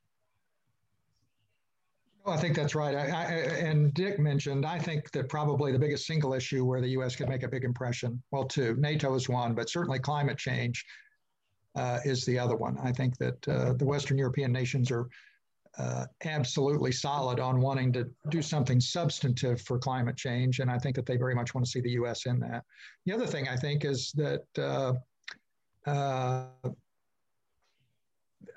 Well, I think that's right. I, I, and Dick mentioned, I think that probably the biggest single issue where the U.S. could make a big impression, well, two, NATO is one, but certainly climate change uh, is the other one. I think that uh, the Western European nations are uh, absolutely solid on wanting to do something substantive for climate change, and I think that they very much want to see the U.S. in that. The other thing I think is that uh, uh,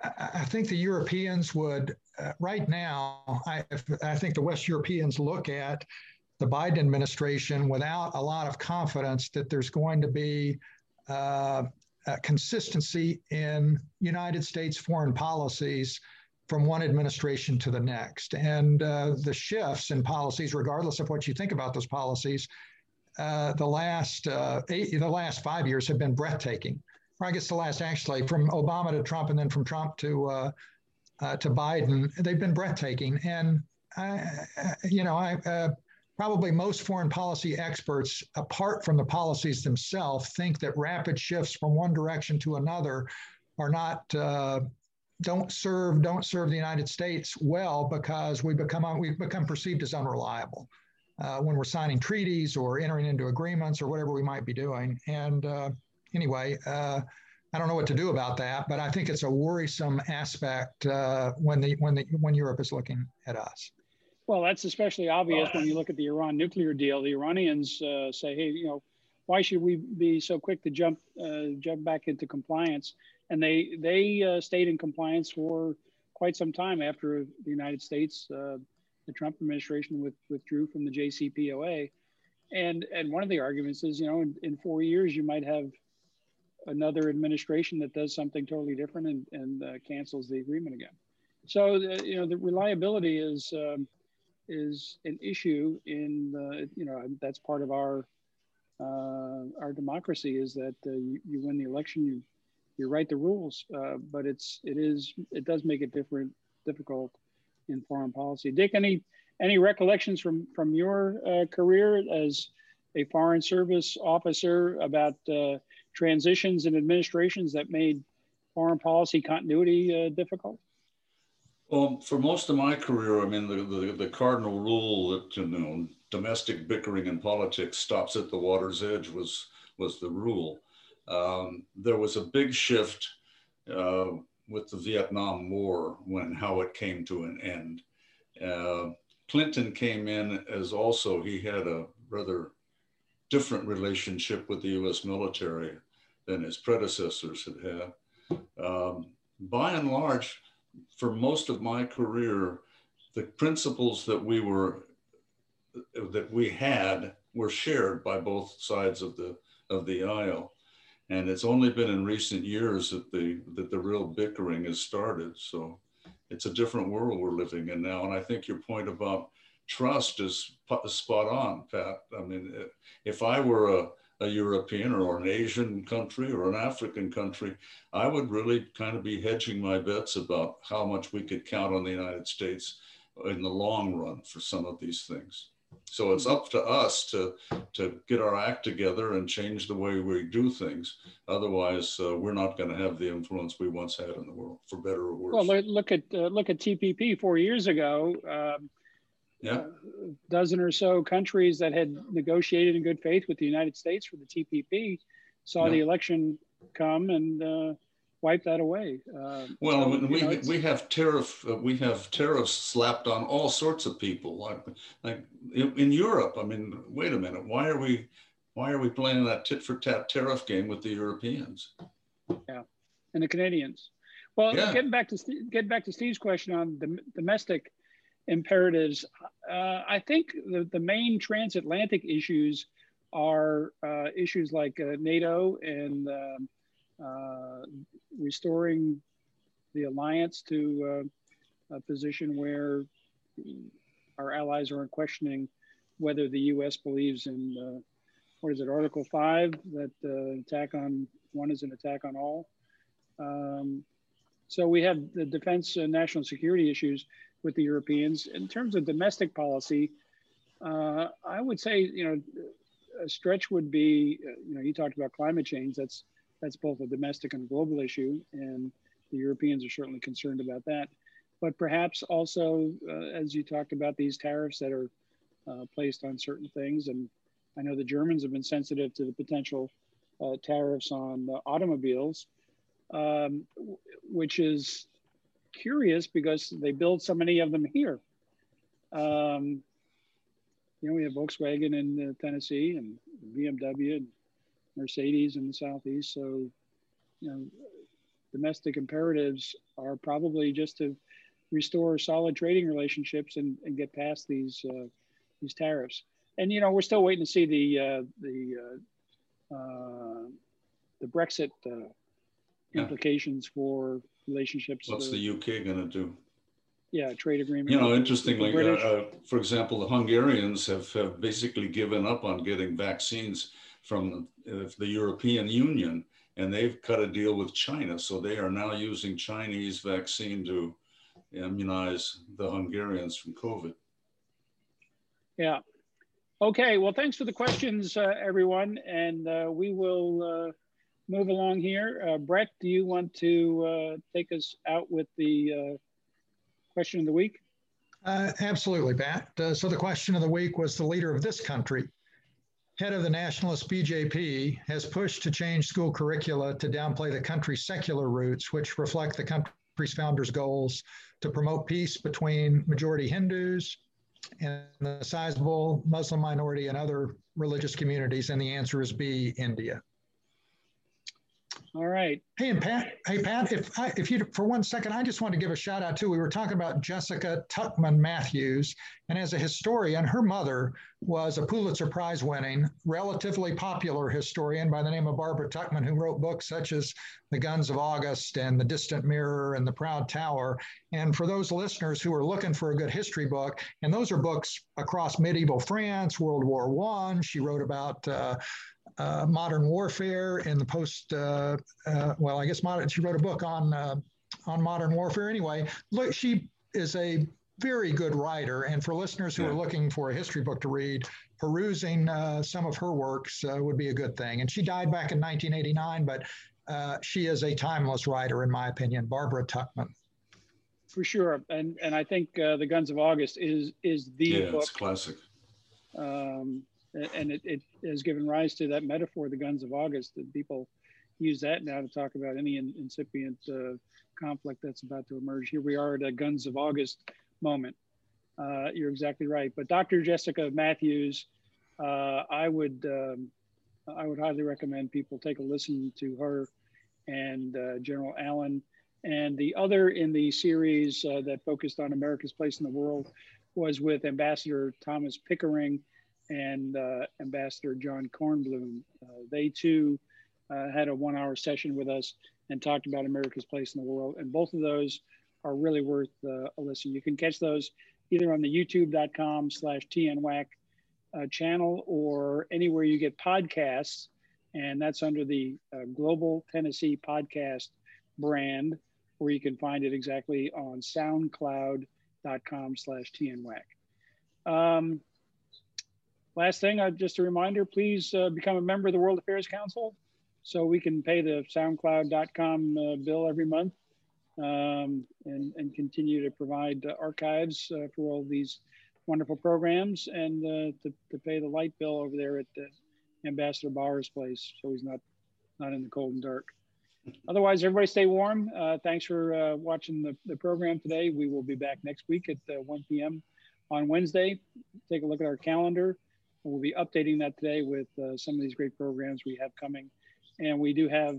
I think the Europeans would, right now, I, I think the West Europeans look at the Biden administration without a lot of confidence that there's going to be uh, uh, consistency in United States foreign policies from one administration to the next. And uh, the shifts in policies, regardless of what you think about those policies, uh, the last uh, eight, the last five years have been breathtaking. Or I guess the last actually from Obama to Trump, and then from Trump to uh, uh, to Biden, they've been breathtaking. And I, you know, I probably most foreign policy experts, apart from the policies themselves, think that rapid shifts from one direction to another are not uh, don't serve don't serve the United States well because we become we become perceived as unreliable uh, when we're signing treaties or entering into agreements or whatever we might be doing. And uh, anyway. I don't know what to do about that, but I think it's a worrisome aspect uh, when the when the when Europe is looking at us. Well, that's especially obvious when you look at the Iran nuclear deal. The Iranians uh, say, "Hey, you know, why should we be so quick to jump uh, jump back into compliance?" And they they uh, stayed in compliance for quite some time after the United States, uh, the Trump administration with, withdrew from the JCPOA. And and one of the arguments is, you know, in, in four years you might have another administration that does something totally different and, and uh, cancels the agreement again. So, uh, you know, the reliability is. Um, is an issue in the, you know, that's part of our uh, our democracy is that uh, you, you, win the election, you you write the rules, uh, but it's it is it does make it different difficult in foreign policy. Dick, any any recollections from from your uh, career as a foreign service officer about uh, transitions and administrations that made foreign policy continuity uh, difficult? Well, for most of my career, I mean, the, the, the, cardinal rule that you know domestic bickering in politics stops at the water's edge was was the rule. Um, there was a big shift uh, with the Vietnam War when how it came to an end. Uh, Clinton came in as also he had a rather different relationship with the U.S. military than his predecessors had had. Um, by and large, for most of my career, the principles that we were that we had were shared by both sides of the of the aisle. And it's only been in recent years that the that the real bickering has started. So it's a different world we're living in now. And I think your point about trust is spot on, Pat. I mean, if I were a, a European or an Asian country or an African country, I would really kind of be hedging my bets about how much we could count on the United States in the long run for some of these things. So it's up to us to to get our act together and change the way we do things. Otherwise, uh, we're not going to have the influence we once had in the world, for better or worse. Well, look at uh, look at TPP four years ago. Um, yeah. a dozen or so countries that had negotiated in good faith with the United States for the TPP saw yeah. the election come and uh, wipe that away. Uh, well, so, we know, we have tariff uh, we have tariffs slapped on all sorts of people. Like, like in Europe, I mean, wait a minute, why are we why are we playing that tit for tat tariff game with the Europeans? Yeah, and the Canadians. Well, yeah. getting back to getting back to Steve's question on the domestic imperatives, uh, I think the, the main transatlantic issues are uh, issues like uh, NATO and um, uh, restoring the alliance to uh, a position where our allies aren't questioning whether the U.S. believes in what is it, Article Five, that uh, attack on one is an attack on all. Um, so we have the defense and national security issues with the Europeans. In terms of domestic policy, uh, I would say you know a stretch would be you know you talked about climate change. That's that's both a domestic and a global issue, and the Europeans are certainly concerned about that. But perhaps also, uh, as you talked about, these tariffs that are uh, placed on certain things, and I know the Germans have been sensitive to the potential uh, tariffs on automobiles, um, which is curious because they build so many of them here. Um, you know, we have Volkswagen in uh, Tennessee and BMW and Mercedes in the Southeast. So, you know, domestic imperatives are probably just to restore solid trading relationships and, and get past these uh, these tariffs. And you know, we're still waiting to see the uh, the uh, uh the Brexit uh, implications yeah. for relationships. What's the UK going to do? Yeah, trade agreement. You know, interestingly, uh, for example, the Hungarians have, have basically given up on getting vaccines from the European Union, and they've cut a deal with China. So they are now using Chinese vaccine to immunize the Hungarians from COVID. Yeah. Okay. Well, thanks for the questions, uh, everyone. And uh, we will uh, move along here. Uh, Breck, do you want to uh, take us out with the uh, question of the week? absolutely, Pat. so the question of the week was the leader of this country head of the nationalist BJP, has pushed to change school curricula to downplay the country's secular roots, which reflect the country's founders' goals to promote peace between majority Hindus and the sizable Muslim minority and other religious communities. And the answer is B, India. All right. Hey, Pat. Hey, Pat. If I, if you for one second, I just want to give a shout out too. We were talking about Jessica Tuchman Mathews, and as a historian, her mother was a Pulitzer Prize winning, relatively popular historian by the name of Barbara Tuchman, who wrote books such as The Guns of August and The Distant Mirror and The Proud Tower. And for those listeners who are looking for a good history book, and those are books across medieval France, World War One. She wrote about. Uh, uh, modern warfare in the post. Uh, uh, well, I guess modern. She wrote a book on uh, on modern warfare. Anyway, look, she is a very good writer, and for listeners who yeah. are looking for a history book to read, perusing uh, some of her works uh, would be a good thing. And she died back in 1989, but she is a timeless writer, in my opinion. Barbara Tuchman. For sure, and and I think the Guns of August is is the yeah, book. it's classic. Um, and it, it has given rise to that metaphor, the guns of August, that people use that now to talk about any incipient uh, conflict that's about to emerge. Here we are at a guns of August moment. Uh, you're exactly right. But Dr. Jessica Mathews, uh, I would um, I would highly recommend people take a listen to her and uh, General Allen. And the other in the series uh, that focused on America's place in the world was with Ambassador Thomas Pickering and uh, Ambassador John Kornblum. Uh, they too uh, had a one-hour session with us and talked about America's place in the world. And both of those are really worth uh, a listen. You can catch those either on the youtube.com slash tnwack uh, channel or anywhere you get podcasts. And that's under the Global Tennessee Podcast brand, or you can find it exactly on soundcloud.com slash tnwack. Um, last thing, uh, just a reminder, please uh, become a member of the World Affairs Council so we can pay the soundcloud.com uh, bill every month um, and, and continue to provide archives uh, for all these wonderful programs and uh, to, to pay the light bill over there at Ambassador Bauer's place so he's not, not in the cold and dark. Otherwise, everybody stay warm. Uh, thanks for watching the, the program today. We will be back next week at uh, 1 p.m. on Wednesday. Take a look at our calendar. We'll be updating that today with some of these great programs we have coming. And we do have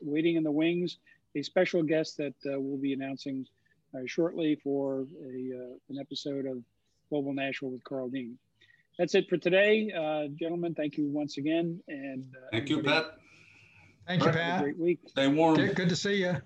waiting in the wings a special guest that uh, we'll be announcing uh, shortly for a, uh, an episode of Global Nashville with Karl Dean. That's it for today, gentlemen. Thank you once again. And thank you, Pat. Thank you, Pat. great week. Stay warm. Good, good to see you.